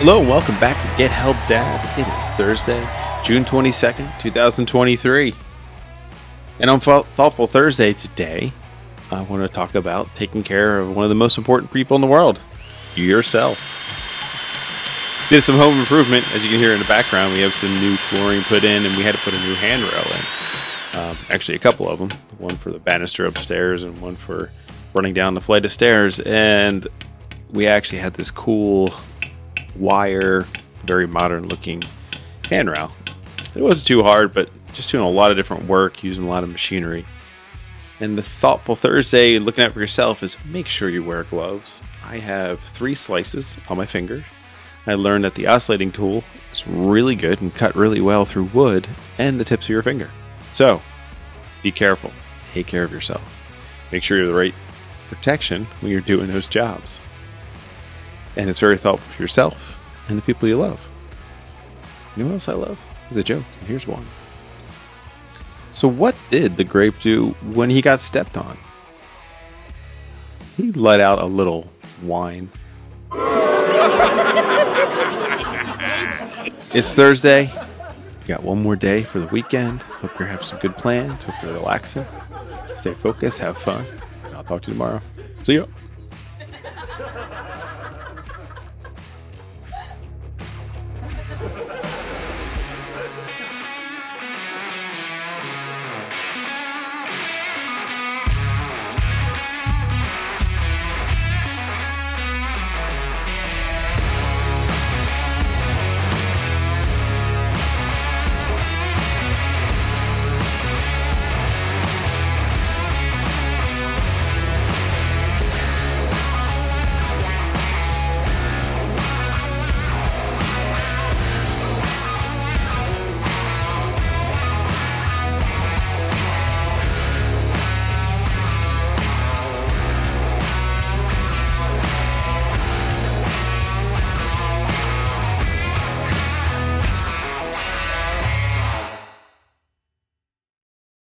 Hello and welcome back to Get Help Dad. It is Thursday, June 22nd, 2023. And on Thoughtful Thursday today, I want to talk about taking care of one of the most important people in the world you yourself. Did some home improvement. As you can hear in the background, we have some new flooring put in and we had to put a new handrail in. Um, actually, a couple of them one for the banister upstairs and one for running down the flight of stairs. And we actually had this cool wire, very modern looking handrail. It wasn't too hard, but just doing a lot of different work, using a lot of machinery. And the thoughtful Thursday, looking out for yourself, is make sure you wear gloves. I have three slices on my finger. I learned that the oscillating tool is really good and cut really well through wood and the tips of your finger. So, be careful. Take care of yourself. Make sure you're the right protection when you're doing those jobs. And it's very thoughtful for yourself and the people you love. You know what else I love? Is a joke. And here's one. So, what did the grape do when he got stepped on? He let out a little whine. it's Thursday. You got one more day for the weekend. Hope you have some good plans. Hope you're relaxing. Stay focused, have fun. And I'll talk to you tomorrow. See ya.